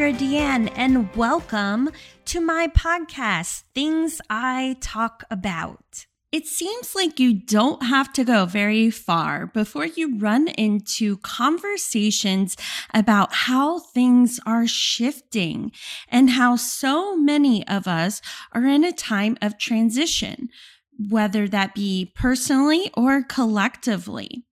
Sandra Deanne, and welcome to my podcast, Things I Talk About. It seems like you don't have to go very far before you run into conversations about how things are shifting and how so many of us are in a time of transition, whether that be personally or collectively.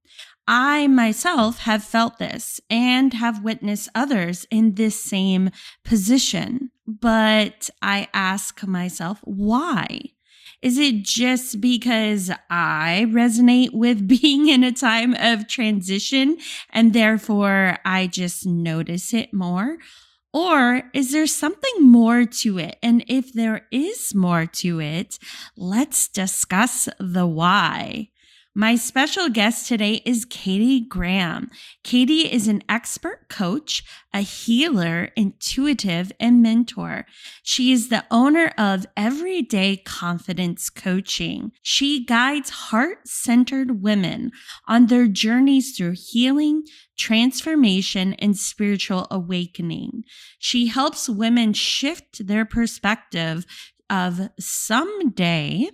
I myself have felt this and have witnessed others in this same position. But I ask myself, why? Is it just because I resonate with being in a time of transition and therefore I just notice it more? Or is there something more to it? And if there is more to it, let's discuss the why. My special guest today is Katy Graham. Katy is an expert coach, a healer, intuitive, and mentor. She is the owner of Everyday Confidence Coaching. She guides heart centered women on their journeys through healing, transformation, and spiritual awakening. She helps women shift their perspective of someday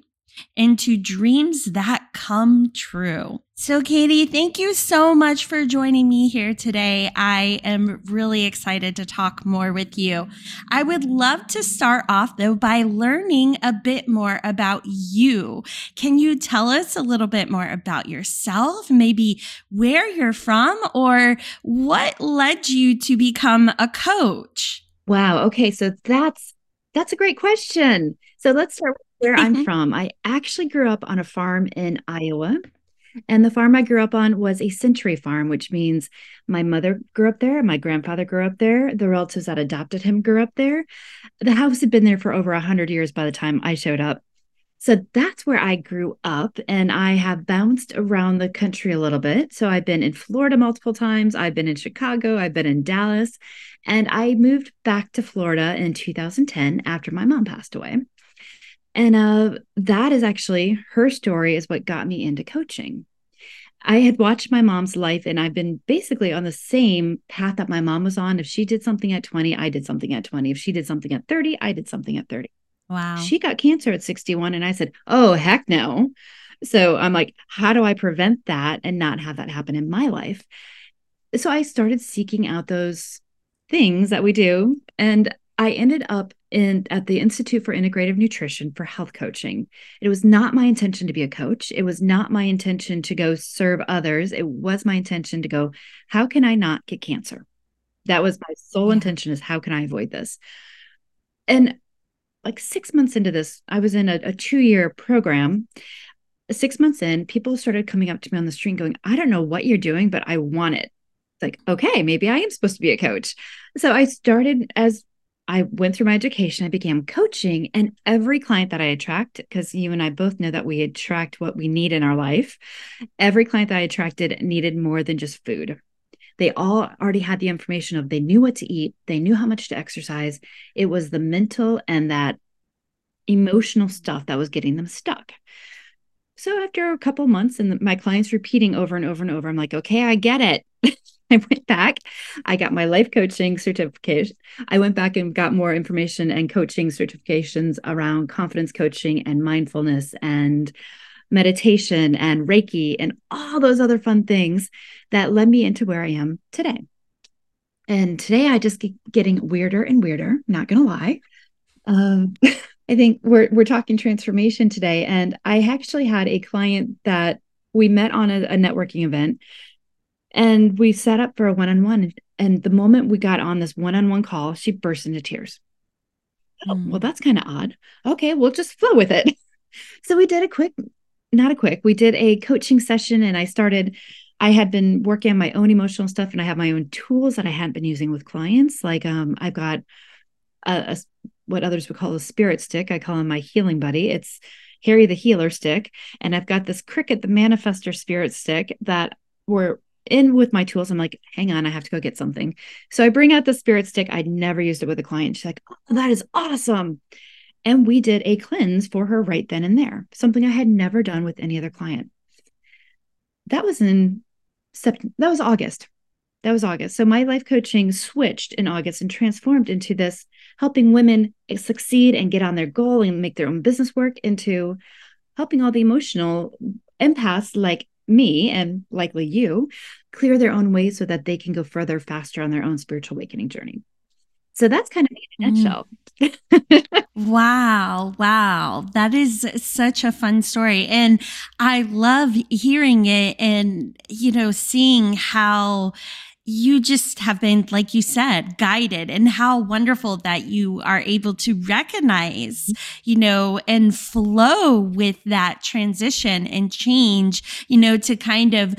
into dreams that come true. So, Katy, thank you so much for joining me here today. I am really excited to talk more with you. I would love to start off, though, by learning a bit more about you. Can you tell us a little bit more about yourself, maybe where you're from, or what led you to become a coach? Wow. Okay. So, that's that's a great question. So let's start where I'm mm-hmm. from. I actually grew up on a farm in Iowa. And the farm I grew up on was a century farm, which means my mother grew up there, my grandfather grew up there, the relatives that adopted him grew up there. The house had been there for over 100 years by the time I showed up. So that's where I grew up. And I have bounced around the country a little bit. So I've been in Florida multiple times, I've been in Chicago, I've been in Dallas, and I moved back to Florida in 2010 after my mom passed away. And uh, that is actually her story, is what got me into coaching. I had watched my mom's life and I've been basically on the same path that my mom was on. If she did something at 20, I did something at 20. If she did something at 30, I did something at 30. Wow. She got cancer at 61. And I said, Oh, heck no. So I'm like, How do I prevent that and not have that happen in my life? So I started seeking out those things that we do. And I ended up in at the Institute for Integrative Nutrition for health coaching. It was not my intention to be a coach. It was not my intention to go serve others. It was my intention to go, how can I not get cancer? That was my sole intention is how can I avoid this? And like six months into this, I was in a, a two-year program. Six months in, people started coming up to me on the street going, I don't know what you're doing, but I want it. It's like, okay, maybe I am supposed to be a coach. So I started as I went through my education, I began coaching, and every client that I attract, because you and I both know that we attract what we need in our life, every client that I attracted needed more than just food. They all already had the information of they knew what to eat, they knew how much to exercise. It was the mental and that emotional stuff that was getting them stuck. So after a couple months and my clients repeating over and over and over, I'm like, okay, I get it. I went back. I got my life coaching certification. I went back and got more information and coaching certifications around confidence coaching and mindfulness and meditation and Reiki and all those other fun things that led me into where I am today. And today I just keep getting weirder and weirder, not to lie. Um, I think we're we're talking transformation today and I actually had a client that we met on a, a networking event and we set up for a one on one. And the moment we got on this one on one call, she burst into tears. Oh, well, mm. that's kind of odd. Okay, we'll just flow with it. so we did a quick, not a quick, we did a coaching session and I started. I had been working on my own emotional stuff and I have my own tools that I hadn't been using with clients. Like um, I've got a, a what others would call a spirit stick. I call him my healing buddy. It's Harry the healer stick. And I've got this cricket, the manifester spirit stick that we're in with my tools. I'm like, hang on, I have to go get something. So I bring out the spirit stick. I'd never used it with a client. She's like, oh, that is awesome. And we did a cleanse for her right then and there, something I had never done with any other client. That was in September, that was August. that was August. So my life coaching switched in August and transformed into this helping women succeed and get on their goal and make their own business work into helping all the emotional empaths like me and likely you clear their own way so that they can go further faster on their own spiritual awakening journey. So that's kind of in a mm. nutshell. Mm. wow. Wow. That is such a fun story. And I love hearing it and, you know, seeing how you just have been, like you said, guided and how wonderful that you are able to recognize, you know, and flow with that transition and change, you know, to kind of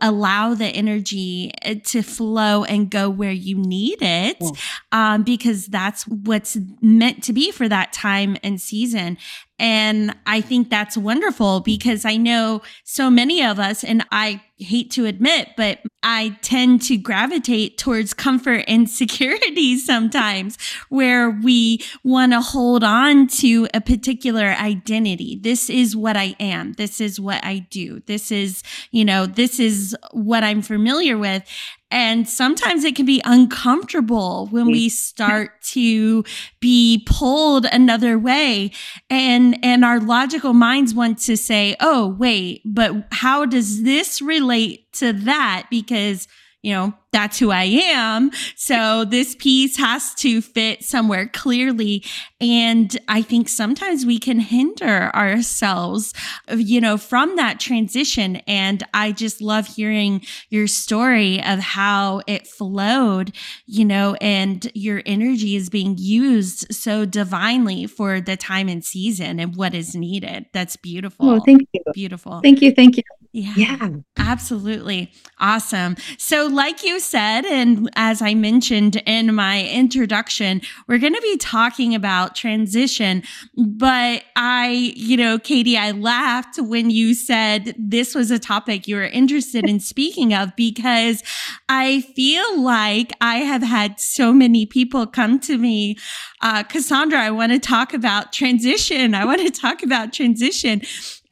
allow the energy uh, to flow and go where you need it. Um, because that's what's meant to be for that time and season. And I think that's wonderful because I know so many of us, and I hate to admit, but I tend to gravitate towards comfort and security sometimes where we want to hold on to a particular identity. This is what I am. This is what I do. This is, you know, this is what I'm familiar with. And sometimes it can be uncomfortable when we mm-hmm. start to be pulled another way. And, and our logical minds want to say, oh, wait, but how does this relate to that? Because you know, that's who I am. So this piece has to fit somewhere clearly. And I think sometimes we can hinder ourselves, you know, from that transition. And I just love hearing your story of how it flowed, you know, and your energy is being used so divinely for the time and season and what is needed. That's beautiful. Oh, thank you. Beautiful. Thank you. Thank you. Yeah, yeah, absolutely. Awesome. So, like you said, and as I mentioned in my introduction, we're going to be talking about transition. But I, you know, Katy, I laughed when you said this was a topic you were interested in speaking of because I feel like I have had so many people come to me, uh, Cassandra, I want to talk about transition. I want to talk about transition.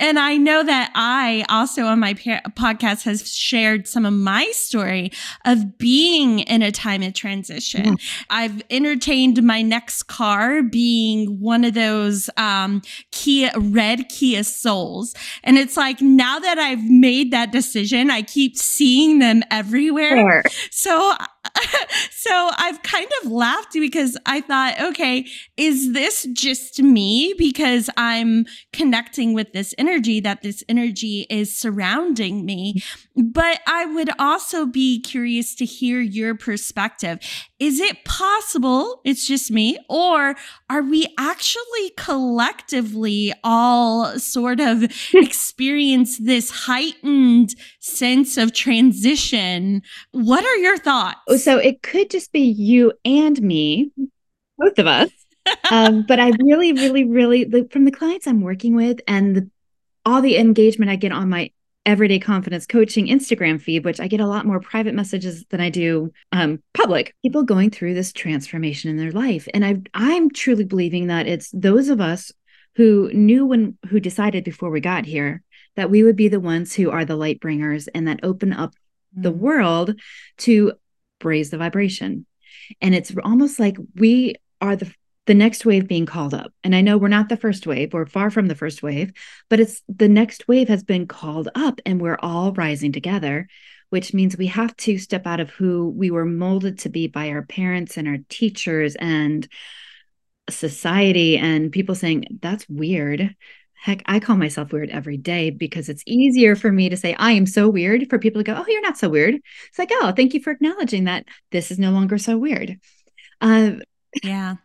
And I know that I also on my podcast has shared some of my story of being in a time of transition. Yeah. I've entertained my next car being one of those um, Kia red Kia Souls, and it's like now that I've made that decision, I keep seeing them everywhere. Sure. So so I've kind of laughed because I thought, okay, is this just me because I'm connecting with this energy that this energy is surrounding me? But I would also be curious to hear your perspective. Is it possible it's just me or are we actually collectively all sort of experience this heightened sense of transition? What are your thoughts? So it could just be you and me, both of us. um, but I really, really, really, from the clients I'm working with and the, all the engagement I get on my everyday confidence coaching Instagram feed, which I get a lot more private messages than I do um, public. People going through this transformation in their life, and I I'm truly believing that it's those of us who knew when who decided before we got here that we would be the ones who are the light bringers and that open up mm. the world to raise the vibration. And it's almost like we are the the next wave being called up. And I know we're not the first wave, we're far from the first wave, but it's the next wave has been called up and we're all rising together, which means we have to step out of who we were molded to be by our parents and our teachers and society and people saying that's weird Heck, I call myself weird every day because it's easier for me to say, I am so weird for people to go, Oh, you're not so weird. It's like, Oh, thank you for acknowledging that this is no longer so weird. Uh, yeah.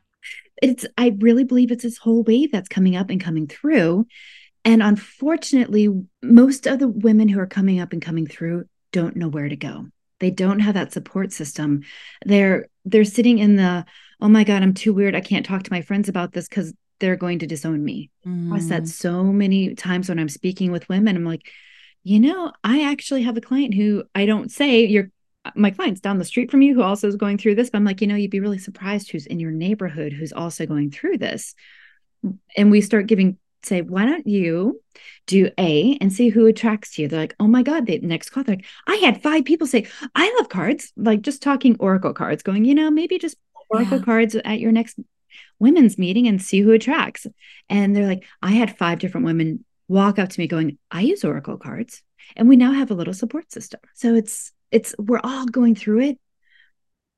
It's, I really believe it's this whole wave that's coming up and coming through. And unfortunately, most of the women who are coming up and coming through don't know where to go. They don't have that support system. They're they're sitting in the, oh my God, I'm too weird. I can't talk to my friends about this because they're going to disown me. Mm. I said so many times when I'm speaking with women, I'm like, you know, I actually have a client who I don't say you're my client's down the street from you who also is going through this, but I'm like, you know, you'd be really surprised who's in your neighborhood who's also going through this. And we start giving say, why don't you do A and see who attracts you? They're like, oh my God, the next call, they're like, I had five people say, I love cards, like just talking Oracle cards, going, you know, maybe just Oracle yeah. cards at your next women's meeting and see who attracts. And they're like, I had five different women walk up to me going, I use Oracle cards. And we now have a little support system. So it's, it's, we're all going through it.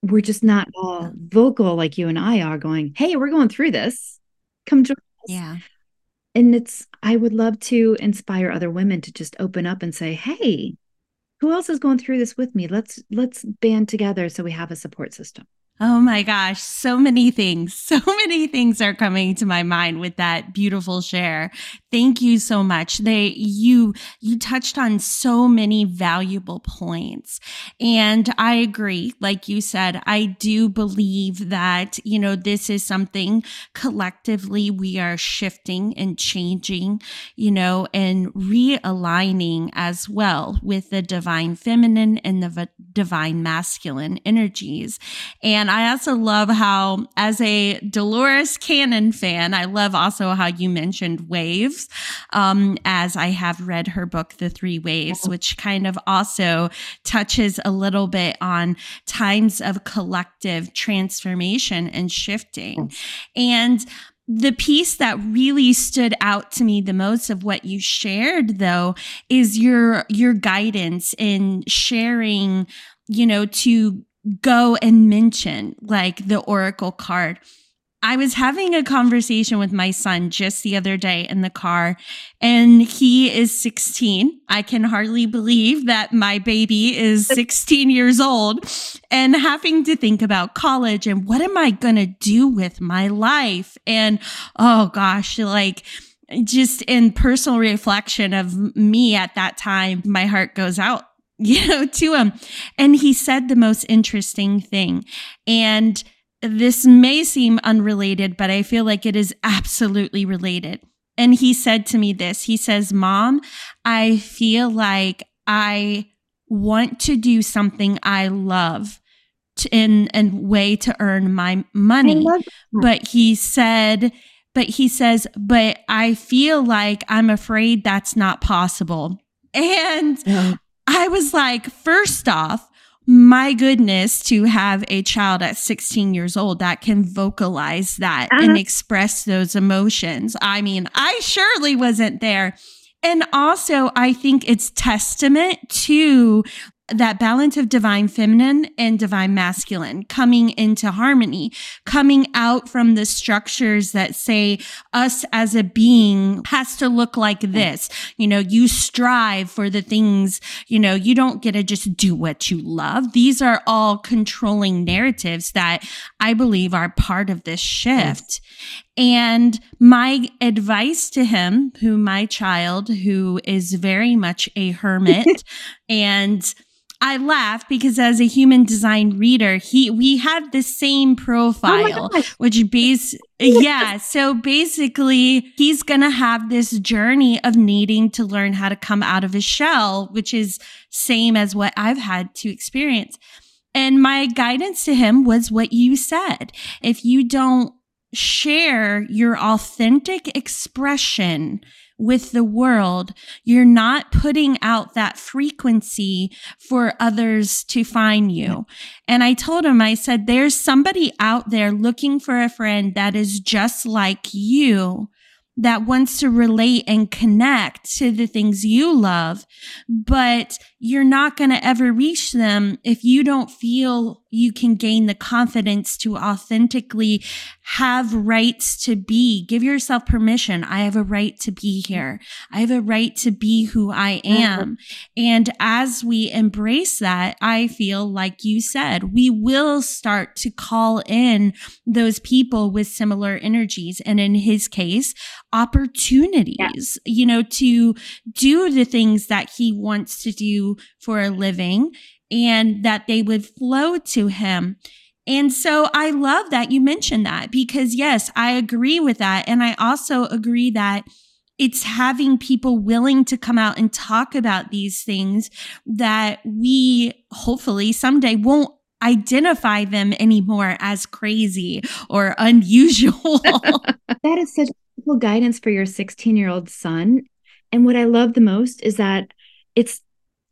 We're just not all vocal like you and I are going, Hey, we're going through this. Come join us. Yeah. And it's, I would love to inspire other women to just open up and say, Hey, who else is going through this with me? Let's, let's band together so we have a support system. Oh my gosh, so many things. So many things are coming to my mind with that beautiful share. Thank you so much. They you you touched on so many valuable points. And I agree. Like you said, I do believe that, you know, this is something collectively we are shifting and changing, you know, and realigning as well with the divine feminine and the divine masculine energies. And I also love how, as a Dolores Cannon fan, I love also how you mentioned waves, um, as I have read her book, The Three Waves, which kind of also touches a little bit on times of collective transformation and shifting. And the piece that really stood out to me the most of what you shared though is your your guidance in sharing you know to go and mention like the Oracle card. I was having a conversation with my son just the other day in the car, and he is 16. I can hardly believe that my baby is 16 years old and having to think about college and what am I going to do with my life? And oh gosh, like, just in personal reflection of me at that time, my heart goes out you know, to him. And he said the most interesting thing. And this may seem unrelated, but I feel like it is absolutely related. And he said to me this He says, Mom, I feel like I want to do something I love to, in a way to earn my money. But he said, but he says, but I feel like I'm afraid that's not possible. And yeah. I was like, first off, my goodness, to have a child at 16 years old that can vocalize that uh-huh. and express those emotions. I mean, I surely wasn't there. And also, I think it's testament to that balance of divine feminine and divine masculine coming into harmony, coming out from the structures that say us as a being has to look like this. You know, you strive for the things, you know, you don't get to just do what you love. These are all controlling narratives that I believe are part of this shift. And my advice to him, who my child, who is very much a hermit and I laugh because as a human design reader, he we have the same profile, oh which base yeah. So basically, he's gonna have this journey of needing to learn how to come out of his shell, which is same as what I've had to experience. And my guidance to him was what you said. If you don't share your authentic expression with the world, you're not putting out that frequency for others to find you. And I told him, I said, there's somebody out there looking for a friend that is just like you that wants to relate and connect to the things you love, but you're not going to ever reach them if you don't feel you can gain the confidence to authentically have rights to be. Give yourself permission. I have a right to be here. I have a right to be who I mm-hmm. am. And as we embrace that, I feel like you said, we will start to call in those people with similar energies. And in his case, opportunities, yeah. you know, to do the things that he wants to do for a living and that they would flow to him. And so I love that you mentioned that because, yes, I agree with that. And I also agree that it's having people willing to come out and talk about these things that we hopefully someday won't identify them anymore as crazy or unusual. that is such guidance for your 16 year old son. And what I love the most is that it's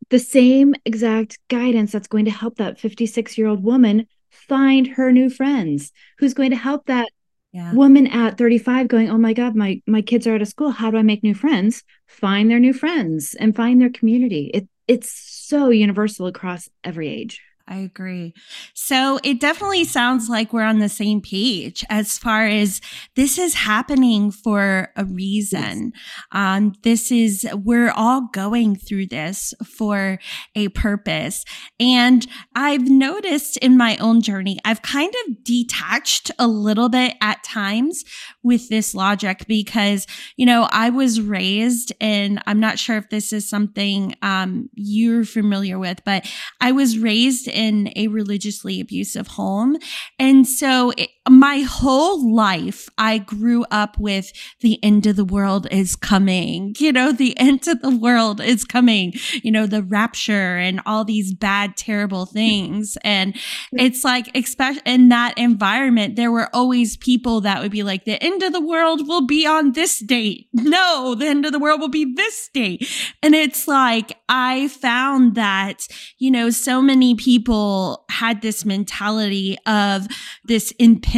the same exact guidance that's going to help that 56 year old woman find her new friends, who's going to help that yeah. woman at 35 going, Oh my God, my, my kids are out of school. How do I make new friends? Find their new friends and find their community. It, it's so universal across every age. I agree. So it definitely sounds like we're on the same page as far as this is happening for a reason. Um, this is, we're all going through this for a purpose. And I've noticed in my own journey, I've kind of detached a little bit at times with this logic because, you know, I was raised and I'm not sure if this is something um, you're familiar with, but I was raised in a religiously abusive home. And so it, my whole life, I grew up with the end of the world is coming. You know, the end of the world is coming, you know, the rapture and all these bad, terrible things. And it's like, especially in that environment, there were always people that would be like, the end of the world will be on this date. No, the end of the world will be this date. And it's like, I found that, you know, so many people had this mentality of this impending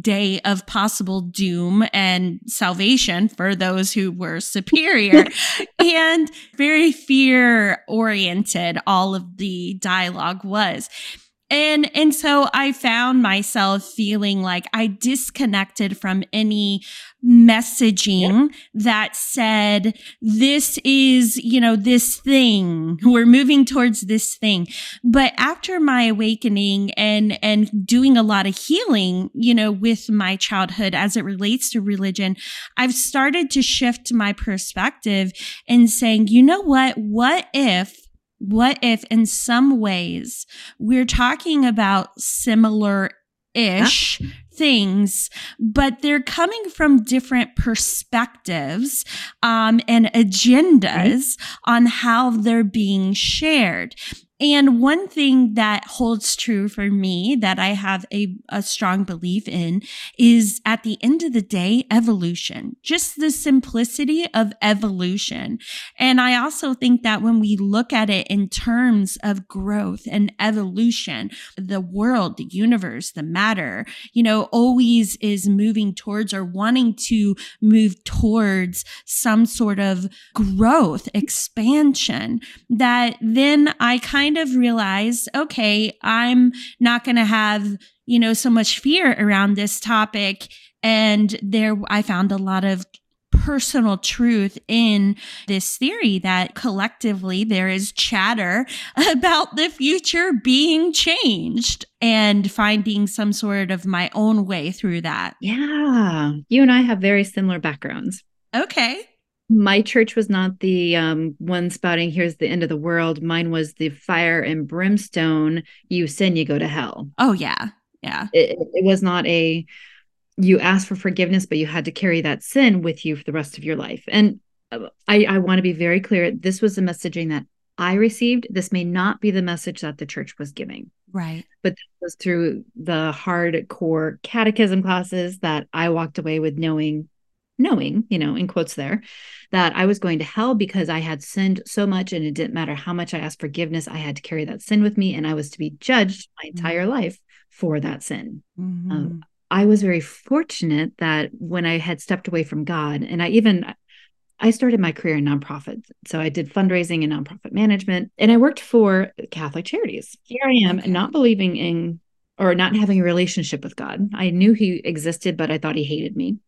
day of possible doom and salvation for those who were superior. And very fear oriented all of the dialogue was and and so i found myself feeling like i disconnected from any messaging yep. that said this is you know this thing. We're moving towards this thing. But after my awakening and and doing a lot of healing you know with my childhood as it relates to religion i've started to shift my perspective and saying you know what? What if what if in some ways we're talking about similar ish things, but they're coming from different perspectives um, and agendas right. on how they're being shared. And one thing that holds true for me that I have a, a strong belief in is at the end of the day, evolution, just the simplicity of evolution. And I also think that when we look at it in terms of growth and evolution, the world, the universe, the matter, you know, always is moving towards or wanting to move towards some sort of growth, expansion that then I kind kind of realized, okay, I'm not going to have, you know, so much fear around this topic. And there, I found a lot of personal truth in this theory that collectively there is chatter about the future being changed and finding some sort of my own way through that. Yeah. You and I have very similar backgrounds. Okay my church was not the um, one spouting here's the end of the world. Mine was the fire and brimstone you sin you go to hell. Oh yeah. Yeah. It, it was not a you asked for forgiveness but you had to carry that sin with you for the rest of your life. And uh, i i want to be very clear this was the messaging that i received. This may not be the message that the church was giving. Right. But this was through the hardcore catechism classes that i walked away with knowing knowing, you know, in quotes there, that I was going to hell because I had sinned so much and it didn't matter how much I asked forgiveness, I had to carry that sin with me and I was to be judged my mm-hmm. entire mm-hmm. life for that sin. Mm-hmm. Um, I was very fortunate that when I had stepped away from God, and I even I started my career in nonprofit. So I did fundraising and nonprofit management, and I worked for Catholic charities. Here I am, okay. not believing in or not having a relationship with God. I knew He existed, but I thought He hated me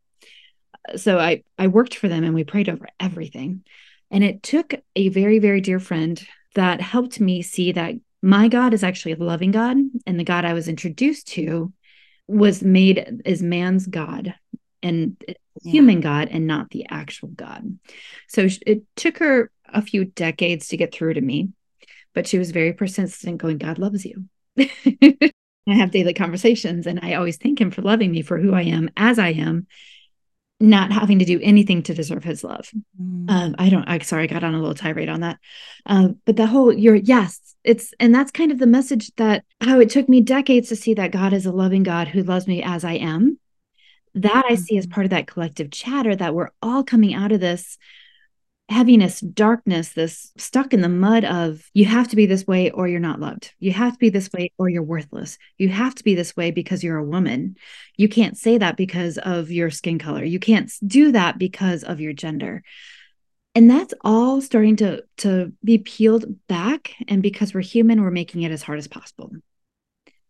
so I I worked for them and we prayed over everything. And it took a very very dear friend that helped me see that my God is actually a loving God and the God I was introduced to was made as man's God and yeah. human God and not the actual God. So it took her a few decades to get through to me, but she was very persistent going God loves you. I have daily conversations and I always thank him for loving me for who I am as I am not having to do anything to deserve his love. Mm. Um, I don't, I sorry, I got on a little tirade on that. Um, but the whole, you're, yes, it's, and that's kind of the message that how it took me decades to see that God is a loving God who loves me as I am. that I see as Mhm. part of that collective chatter that we're all coming out of this heaviness, darkness, this stuck in the mud of you have to be this way or you're not loved. You have to be this way or you're worthless. You have to be this way because you're a woman. You can't say that because of your skin color. You can't do that because of your gender. And that's all starting to to be peeled back and because we're human, we're making it as hard as possible.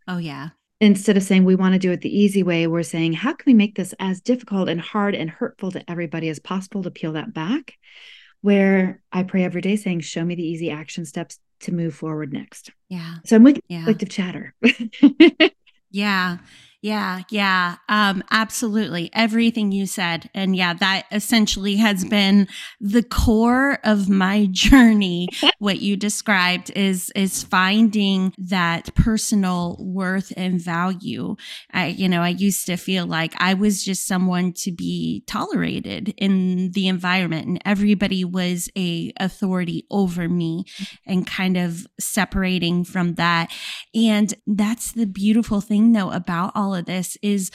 Oh, yeah. Instead of saying we want to do it the easy way, we're saying how can we make this as difficult and hard and hurtful to everybody as possible to peel that back? Where I pray every day saying, show me the easy action steps to move forward next. Yeah. So I'm with Yeah. collective chatter. Yeah. Yeah. Yeah. Um, absolutely. Everything you said. And yeah, that essentially has been the core of my journey. what you described is, is finding that personal worth and value. I, you know, I used to feel like I was just someone to be tolerated in the environment and everybody was a authority over me and kind of separating from that. And that's the beautiful thing though about all of this is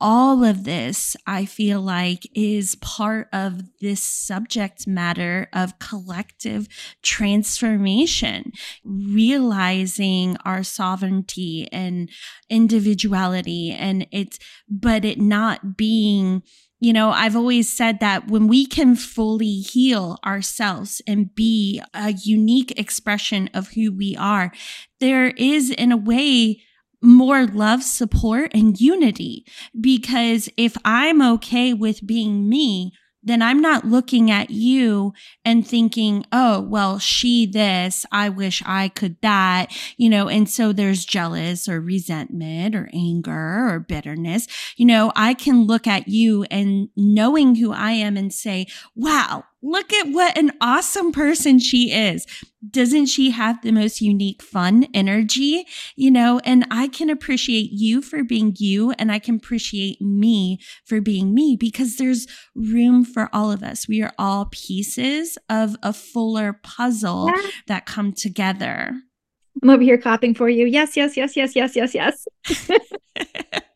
all of this, I feel like, is part of this subject matter of collective transformation, realizing our sovereignty and individuality. And it's, but it not being, you know, I've always said that when we can fully heal ourselves and be a unique expression of who we are, there is, in a way, more love, support, and unity. Because if I'm okay with being me, then I'm not looking at you and thinking, oh, well, she this, I wish I could that, you know, and so there's jealous or resentment or anger or bitterness. You know, I can look at you and knowing who I am and say, wow, look at what an awesome person she is. Doesn't she have the most unique, fun energy? You know, and I can appreciate you for being you, and I can appreciate me for being me because there's room for all of us. We are all pieces of a fuller puzzle Yeah. that come together. I'm over here clapping for you. Yes, yes, yes, yes, yes, yes, yes.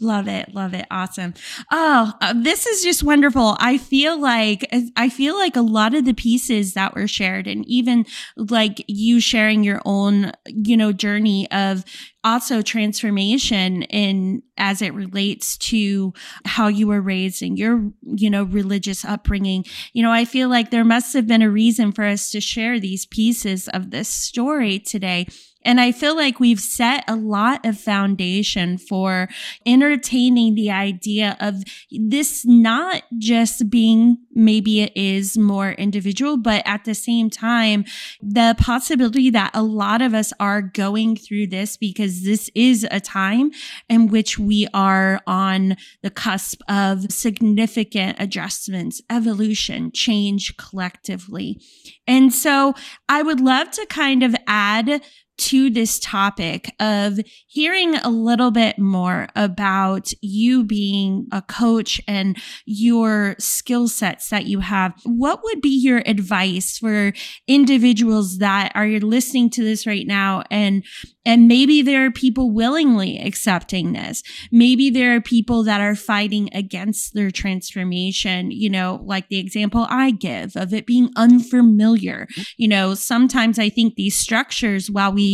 love it love it. Awesome. Oh uh, this is just wonderful. I feel like i feel like a lot of the pieces that were shared and even like you sharing your own you know journey of also transformation in as it relates to how you were raised and your you know religious upbringing. You know i feel like there must have been a reason for us to share these pieces of this story today and I feel like we've set a lot of foundation for entertaining the idea of this not just being maybe it is more individual, but at the same time, the possibility that a lot of us are going through this because this is a time in which we are on the cusp of significant adjustments, evolution, change collectively. And so I would love to kind of add to this topic of hearing a little bit more about you being a coach and your skill sets that you have. What would be your advice for individuals that are listening to this right now and and maybe there are people willingly accepting this. Maybe there are people that are fighting against their transformation, you know, like the example I give of it being unfamiliar. You know, sometimes I think these structures, while we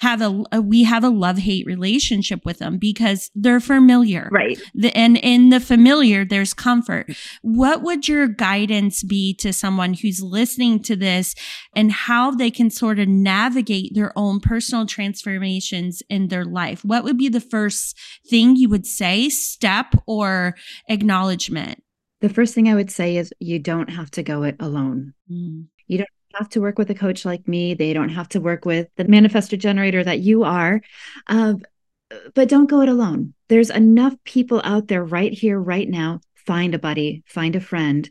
have a, a we have a love hate relationship with them because they're familiar. Right. The, and in the familiar, there's comfort. What would your guidance be to someone who's listening to this and how they can sort of navigate their own personal transformations in their life? What would be the first thing you would say, step or acknowledgement? The first thing I would say is you don't have to go it alone. Mm. Have to work with a coach like me. They don't have to work with the manifesting generator that you are. Uh, but don't go it alone. There's enough people out there right here, right now. Find a buddy, find a friend.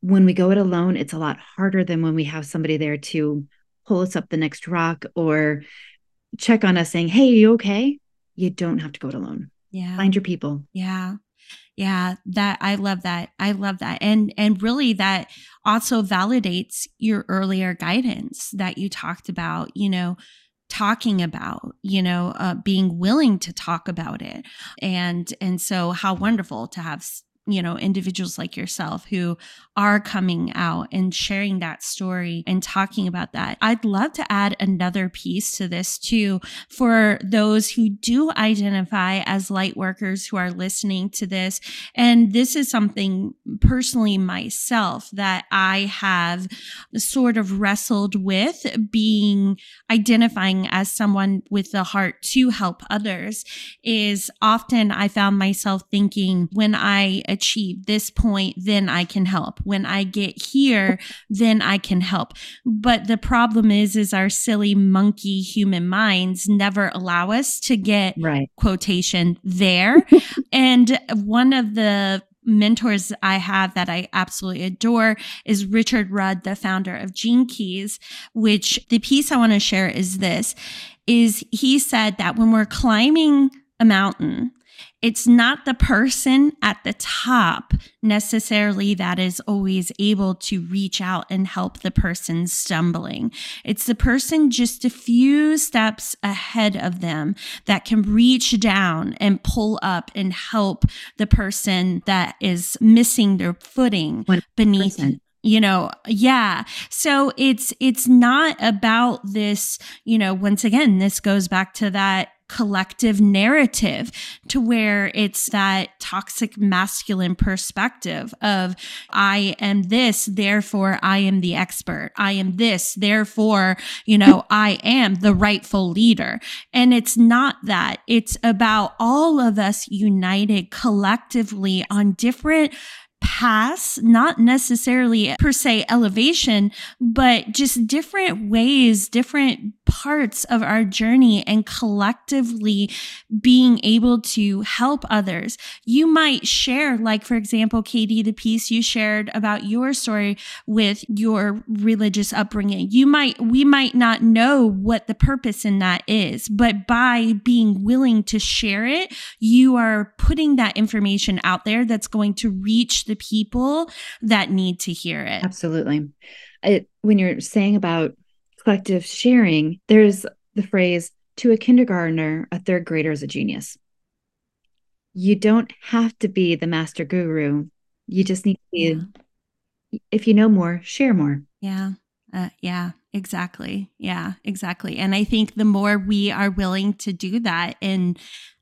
When we go it alone, it's a lot harder than when we have somebody there to pull us up the next rock or check on us saying, Hey, you okay? You don't have to go it alone. Yeah. Find your people. Yeah. Yeah, that I love that. I love that. And and really that also validates your earlier guidance that you talked about, you know, talking about you know uh, being willing to talk about it and and so how wonderful to have you know individuals like yourself who are coming out and sharing that story and talking about that. I'd love to add another piece to this too for those who do identify as light workers who are listening to this. And this is something personally myself that I have sort of wrestled with being identifying as someone with the heart to help others is often I found myself thinking when I achieve this point, then I can help when I get here, then I can help. But the problem is, is our silly monkey human minds never allow us to get right. quotation there. and one of the mentors I have that I absolutely adore is Richard Rudd, the founder of Gene Keys, which the piece I want to share is this is he said that when we're climbing a mountain, it's not the person at the top necessarily that is always able to reach out and help the person stumbling. It's the person just a few steps ahead of them that can reach down and pull up and help the person that is missing their footing 100%. beneath you know yeah so it's it's not about this you know once again this goes back to that collective narrative to where it's that toxic masculine perspective of I am this, therefore I am the expert. I am this, therefore, you know, I am the rightful leader. And it's not that. It's about all of us united collectively on different paths, not necessarily per se elevation, but just different ways, different parts of our journey and collectively being able to help others. You might share, like, for example, Katy, the piece you shared about your story with your religious upbringing. You might, we might not know what the purpose in that is, but by being willing to share it, you are putting that information out there that's going to reach the people that need to hear it. Absolutely. It, when you're saying about collective sharing, there's the phrase to a kindergartner, a third grader is a genius. You don't have to be the master guru. You just need to be, yeah. if you know more, share more. Yeah. Uh, yeah, exactly. Yeah, exactly. And I think the more we are willing to do that in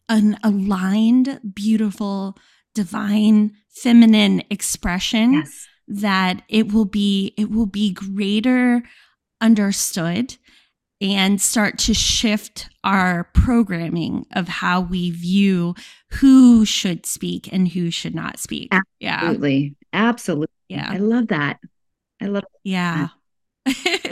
an aligned, beautiful, divine feminine expression yes. that it will be it will be greater understood and start to shift our programming of how we view who should speak and who should not speak. Absolutely. Yeah. Absolutely. Yeah. I love that. I love Yeah.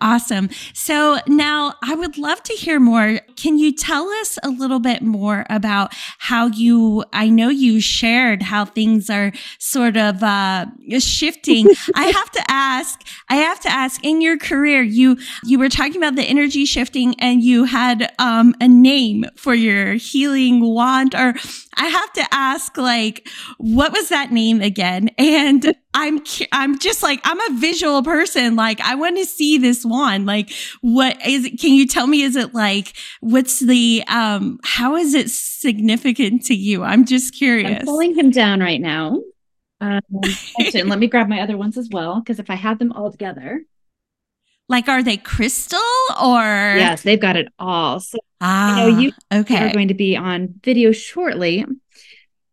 Awesome. So now I would love to hear more. Can you tell us a little bit more about how you, I know you shared how things are sort of uh, shifting. I have to ask, I have to ask in your career, you, you were talking about the energy shifting and you had um, a name for your healing wand or I have to ask, like, what was that name again? And I'm, I'm just like, I'm a visual person. Like, I want to see this one. Like, what is it? Can you tell me? Is it like, what's the, um, how is it significant to you? I'm just curious. I'm pulling him down right now. Um, actually, let me grab my other ones as well, because if I had them all together, like, are they crystal or? Yes, they've got it all. So ah, I know you okay. are going to be on video shortly.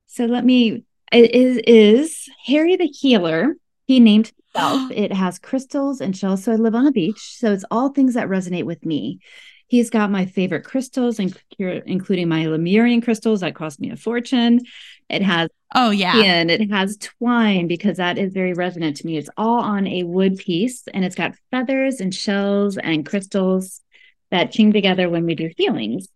So let me. It is is Harry the Healer. He named himself. it has crystals and shells. So I live on a beach. So it's all things that resonate with me. He's got my favorite crystals, including my Lemurian crystals that cost me a fortune. It has oh yeah, and it has twine because that is very resonant to me. It's all on a wood piece, and it's got feathers and shells and crystals that ching together when we do healings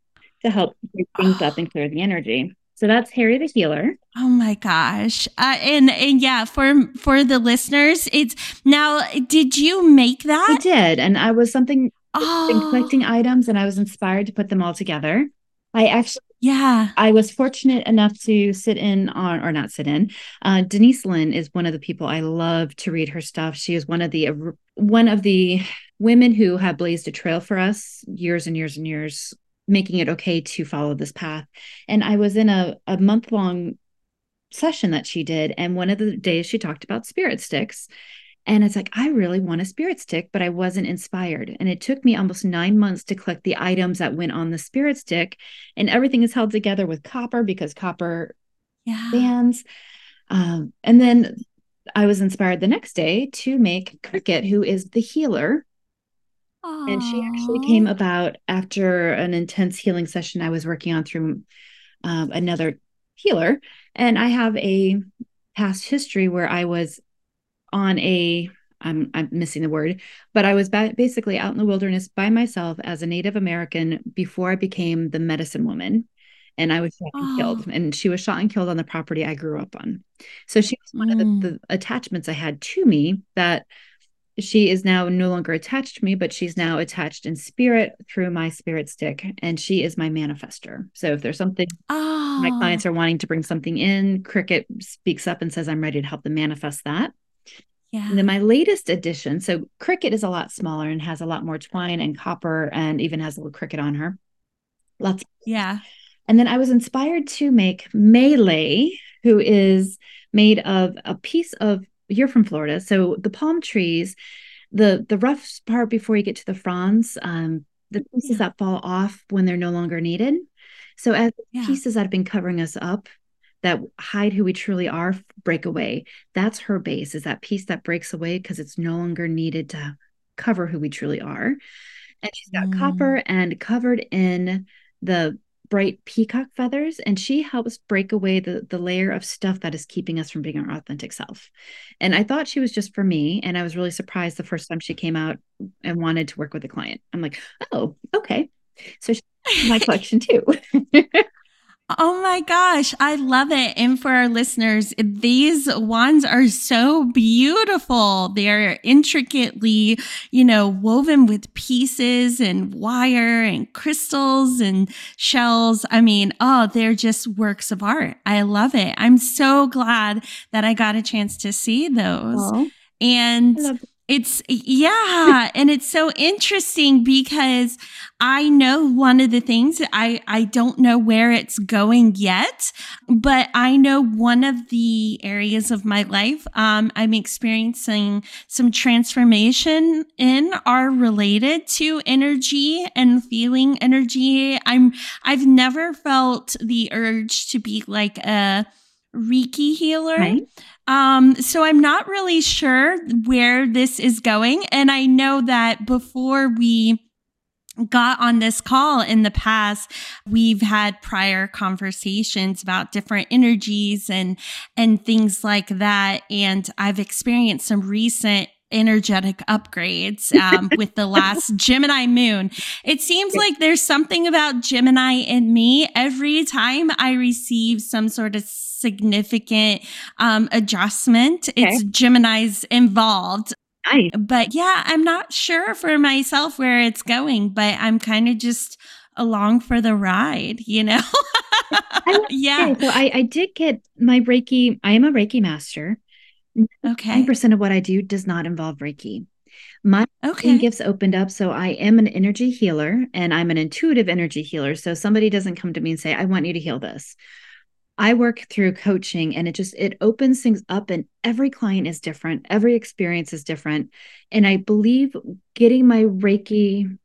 to help things up and clear the energy. So that's Harry the Healer. Oh my gosh. Uh, and and yeah, for for the listeners, it's now did you make that? I did. And I was something oh. been collecting items and I was inspired to put them all together. I actually yeah. I was fortunate enough to sit in on, or not sit in. Uh, Denise Linn is one of the people I love to read her stuff. She is one of the one of the women who have blazed a trail for us years and years and years, making it okay to follow this path. And I was in a, a month long session that she did. And one of the days she talked about spirit sticks. And it's like, I really want a spirit stick, but I wasn't inspired. And it took me almost nine months to collect the items that went on the spirit stick. And everything is held together with copper because copper yeah. bands. Um, and then I was inspired the next day to make Cricket, who is the healer. Aww. And she actually came about after an intense healing session I was working on through um, another healer. And I have a past history where I was on a I'm I'm missing the word, but I was ba- basically out in the wilderness by myself as a Native American before I became the medicine woman, and I was shot and oh. killed. And she was shot and killed on the property I grew up on. So she was one mm. of the, mm. the attachments I had to me that she is now no longer attached to me, but she's now attached in spirit through my spirit stick, and she is my manifester. So if there's something oh. my ah. clients are wanting to bring something in, Cricket speaks up and says, "I'm ready to help them manifest that." Yeah. And then my latest addition, so Cricket is a lot smaller and has a lot more twine and copper, and even has a little cricket on her. Lots. Yeah. And then I was inspired to make Melee, who is made of a piece of you're from Florida, so the palm trees, the the rough part before you get to the fronds, um, the pieces yeah. that fall off when they're no longer needed. So as yeah. pieces that have been covering us up that hide who we truly are break away. That's her base, is that piece that breaks away because it's no longer needed to cover who we truly are. And she's got mm. copper and covered in the bright peacock feathers and she helps break away the the layer of stuff that is keeping us from being our authentic self. And i thought she was just for me and i was really surprised the first time she came out and wanted to work with a client. I'm like oh okay. So she's my collection too Oh my gosh, I love it. And for our listeners, these wands are so beautiful. They're intricately, you know, woven with pieces and wire and crystals and shells. I mean, oh, they're just works of art. I love it. I'm so glad that I got a chance to see those. Aww. And it's yeah, and it's so interesting because I know one of the things I I don't know where it's going yet, but I know one of the areas of my life um, I'm experiencing some transformation in are related to energy and feeling energy. I'm I've never felt the urge to be like a Reiki healer. Right. Um, so I'm not really sure where this is going. And I know that before we got on this call in the past we've had prior conversations about different energies and and things like that and i've experienced some recent energetic upgrades um, with the last Gemini moon. It seems like there's something about Gemini in me every time I receive some sort of significant um, adjustment. Okay. It's Gemini's involved. Nice. But yeah, I'm not sure for myself where it's going, but I'm kind of just along for the ride, you know? yeah. So I, I did get my Reiki, I am a Reiki master. Okay. 9% of what I do does not involve Reiki. My okay. gifts opened up. So I am an energy healer and I'm an intuitive energy healer. So somebody doesn't come to me and say, I want you to heal this. I work through coaching and it just it opens things up and every client is different. Every experience is different. And I believe getting my Reiki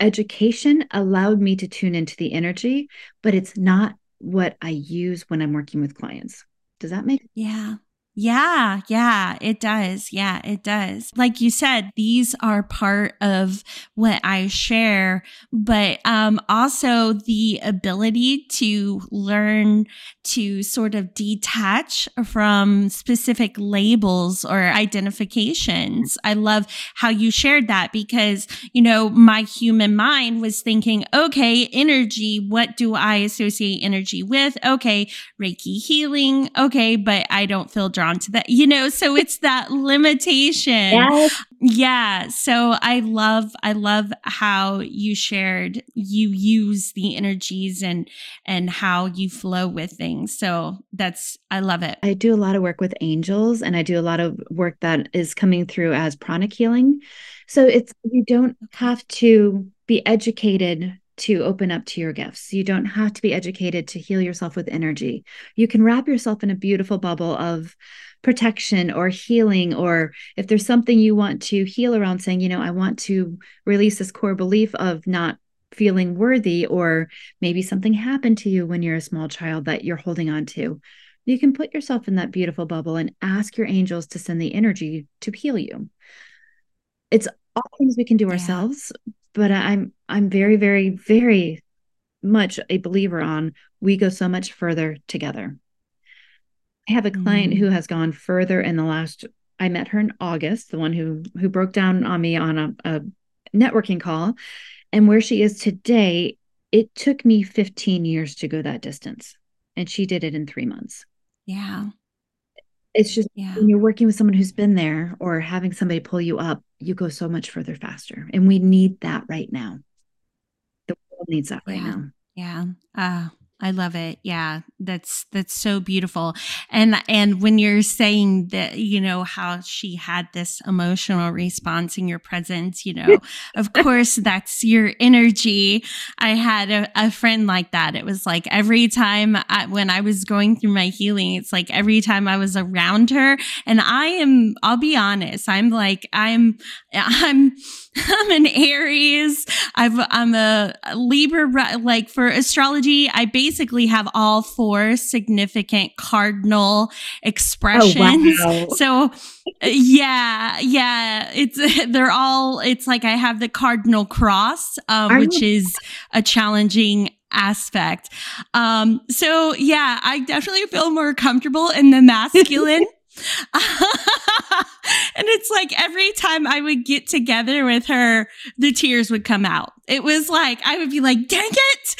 education allowed me to tune into the energy, but it's not what I use when I'm working with clients. Does that make Yeah. Yeah, yeah, it does. Yeah, it does. Like you said, these are part of what I share, but um, also the ability to learn to sort of detach from specific labels or identifications. I love how you shared that because, you know, my human mind was thinking, okay, energy, what do I associate energy with? Okay, Reiki healing. Okay, but I don't feel drawn to that, you know, so it's that limitation. Yes. Yeah. So I love, I love how you shared, you use the energies and, and how you flow with things. So that's, I love it. I do a lot of work with angels and I do a lot of work that is coming through as pranic healing. So it's, you don't have to be educated to open up to your gifts. You don't have to be educated to heal yourself with energy. You can wrap yourself in a beautiful bubble of protection or healing, or if there's something you want to heal around, saying, you know, I want to release this core belief of not feeling worthy, or maybe something happened to you when you're a small child that you're holding on to. You can put yourself in that beautiful bubble and ask your angels to send the energy to heal you. It's all things we can do yeah. ourselves, but I'm I'm very very very much a believer on we go so much further together. I have a client mm-hmm. who has gone further in the last I met her in August, the one who who broke down on me on a, a networking call and where she is today, it took me 15 years to go that distance and she did it in 3 months. Yeah. It's just yeah. when you're working with someone who's been there or having somebody pull you up, you go so much further faster. And we need that right now. The world needs that right yeah. now. Yeah. Uh, I love it. Yeah, that's that's so beautiful. And and when you're saying that, you know, how she had this emotional response in your presence, you know, of course that's your energy. I had a, a, friend like that. It was like every time I, when I was going through my healing, it's like every time I was around her, and I am. I'll be honest. I'm like I'm I'm I'm an Aries. i am a Libra. Like for astrology, I basically have all four significant cardinal expressions. Oh, wow. So, yeah, yeah, it's they're all. It's like I have the cardinal cross, uh, which is a challenging aspect. Um, so yeah, I definitely feel more comfortable in the masculine. and it's like every time I would get together with her, the tears would come out. It was like, I would be like, dang it.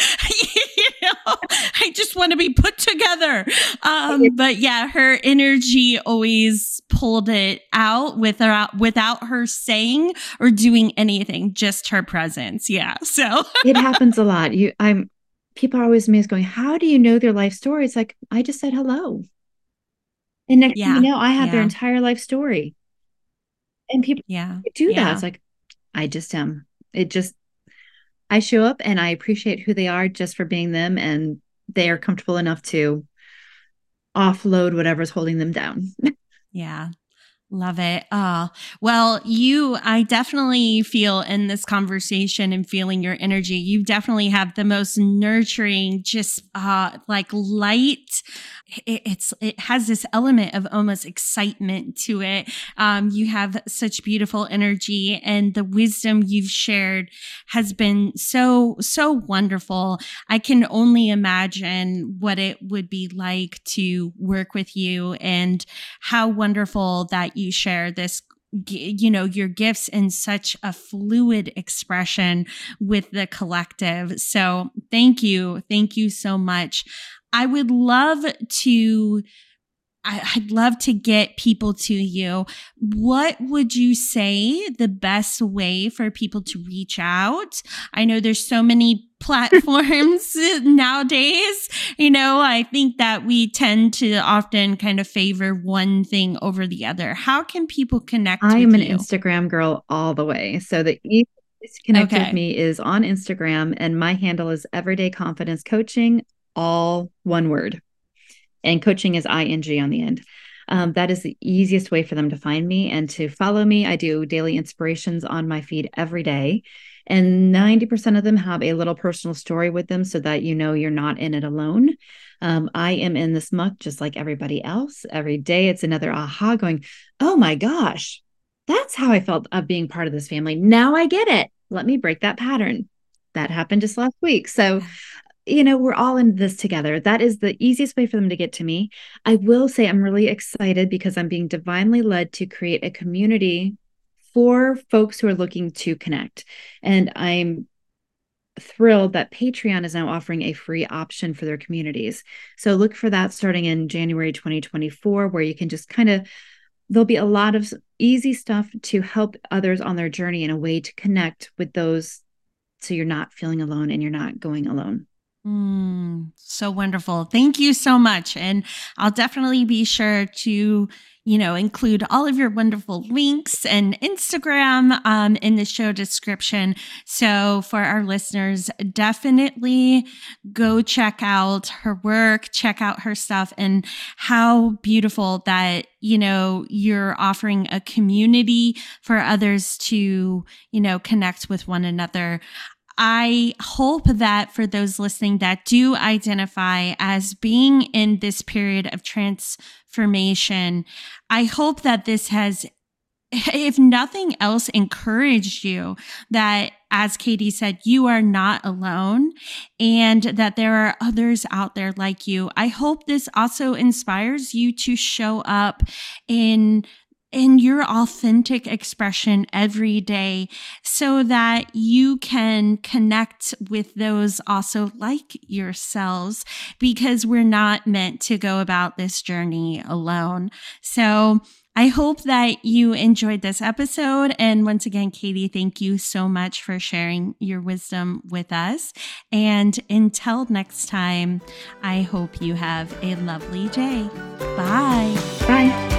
you know, I just want to be put together. Um, but yeah, her energy always pulled it out without, without her saying or doing anything, just her presence. Yeah. So it happens a lot. You, I'm, people are always amazed going, how do you know their life story? It's like, I just said hello. And next yeah. thing you know, I have yeah. their entire life story. And people yeah. do that. It's like, I just am. It just, I show up and I appreciate who they are just for being them. And they are comfortable enough to offload whatever's holding them down. yeah. Love it. Oh, well, you, I definitely feel in this conversation and feeling your energy, you definitely have the most nurturing, just uh, like light. It, it's, it has this element of almost excitement to it. Um, you have such beautiful energy and the wisdom you've shared has been so, so wonderful. I can only imagine what it would be like to work with you and how wonderful that you share this you know your gifts in such a fluid expression with the collective. So thank you. Thank you so much. I would love to I'd love to get people to you. What would you say the best way for people to reach out? I know there's so many platforms nowadays. You know, I think that we tend to often kind of favor one thing over the other. How can people connect? I'm an you? Instagram girl all the way. So the easiest to connect okay. with me is on Instagram, and my handle is Everyday Confidence Coaching, all one word and coaching is ing on the end. Um, that is the easiest way for them to find me and to follow me. I do daily inspirations on my feed every day. And 90% of them have a little personal story with them so that you know you're not in it alone. Um, I am in this muck just like everybody else. Every day it's another aha going, oh my gosh, that's how I felt of being part of this family. Now I get it. Let me break that pattern. That happened just last week. So you know, we're all in this together. That is the easiest way for them to get to me. I will say I'm really excited because I'm being divinely led to create a community for folks who are looking to connect. And I'm thrilled that Patreon is now offering a free option for their communities. So look for that starting in January 2024, where you can just kind of, there'll be a lot of easy stuff to help others on their journey in a way to connect with those so you're not feeling alone and you're not going alone. Mm, so wonderful. Thank you so much. And I'll definitely be sure to, you know, include all of your wonderful links and Instagram um, in the show description. So for our listeners, definitely go check out her work, check out her stuff, and how beautiful that, you know, you're offering a community for others to, you know, connect with one another. I hope that for those listening that do identify as being in this period of transformation, I hope that this has, if nothing else, encouraged you that, as Katy said, you are not alone and that there are others out there like you. I hope this also inspires you to show up in in your authentic expression every day so that you can connect with those also like yourselves because we're not meant to go about this journey alone. So, I hope that you enjoyed this episode. And once again, Katy, thank you so much for sharing your wisdom with us. And until next time, I hope you have a lovely day. Bye. Bye.